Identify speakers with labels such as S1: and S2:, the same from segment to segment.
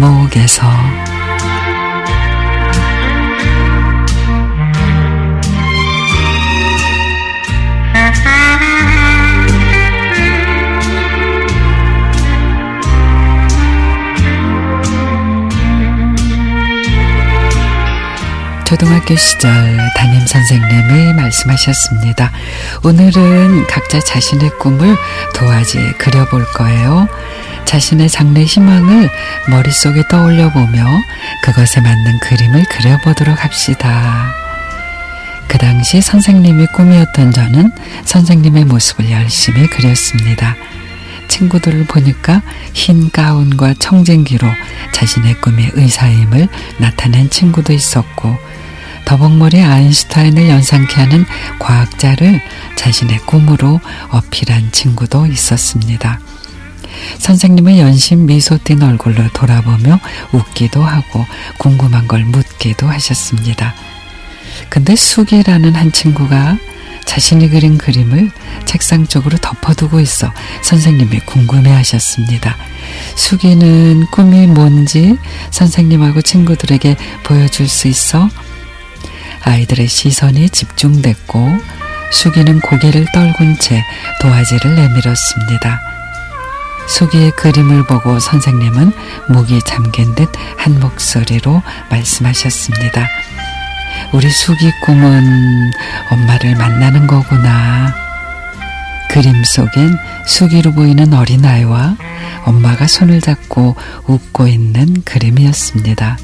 S1: 속에서 초등학교 시절 담임 선생님이 말씀하셨습니다. 오늘은 각자 자신의 꿈을 도화지에 그려볼 거예요. 자신의 장래 희망을 머릿속에 떠올려 보며 그것에 맞는 그림을 그려보도록 합시다. 그 당시 선생님이 꿈이었던 저는 선생님의 모습을 열심히 그렸습니다. 친구들을 보니까 흰 가운과 청진기로 자신의 꿈이 의사임을 나타낸 친구도 있었고 더벅머리 아인슈타인을 연상케 하는 과학자를 자신의 꿈으로 어필한 친구도 있었습니다. 선생님의 연신 미소 띤 얼굴로 돌아보며 웃기도 하고 궁금한 걸 묻기도 하셨습니다. 근데 숙이라는 한 친구가 자신이 그린 그림을 책상 쪽으로 덮어두고 있어 선생님이 궁금해 하셨습니다. 숙이는 꿈이 뭔지 선생님하고 친구들에게 보여줄 수 있어 아이들의 시선이 집중됐고 수기는 고개를 떨군 채 도화지를 내밀었습니다. 수기의 그림을 보고 선생님은 목이 잠긴 듯 한 목소리로 말씀하셨습니다. 우리 수기 꿈은 엄마를 만나는 거구나. 그림 속엔 수기로 보이는 어린아이와 엄마가 손을 잡고 웃고 있는 그림이었습니다.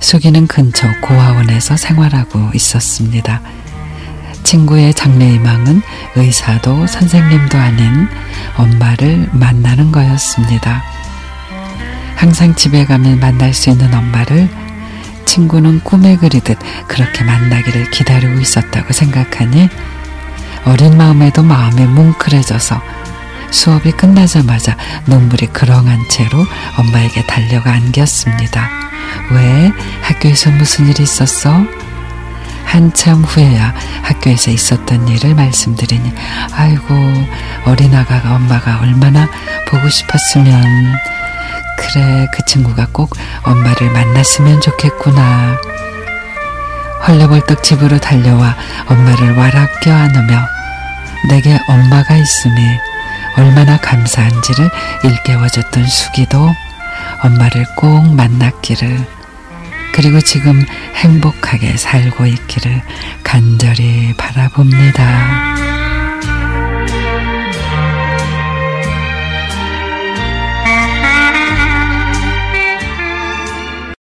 S1: 수기는 근처 고아원에서 생활하고 있었습니다. 친구의 장래희망은 의사도 선생님도 아닌 엄마를 만나는 거였습니다. 항상 집에 가면 만날 수 있는 엄마를 친구는 꿈에 그리듯 그렇게 만나기를 기다리고 있었다고 생각하니 어린 마음에도 마음이 뭉클해져서 수업이 끝나자마자 눈물이 그렁한 채로 엄마에게 달려가 안겼습니다. 왜 학교에서 무슨 일이 있었어? 한참 후에야 학교에서 있었던 일을 말씀드리니 아이고 어린아가가 엄마가 얼마나 보고 싶었으면. 그래 그 친구가 꼭 엄마를 만났으면 좋겠구나. 헐레벌떡 집으로 달려와 엄마를 와락 껴안으며 내게 엄마가 있음이 얼마나 감사한지를 일깨워줬던 수기도 엄마를 꼭 만났기를 그리고 지금 행복하게 살고 있기를 간절히 바라봅니다.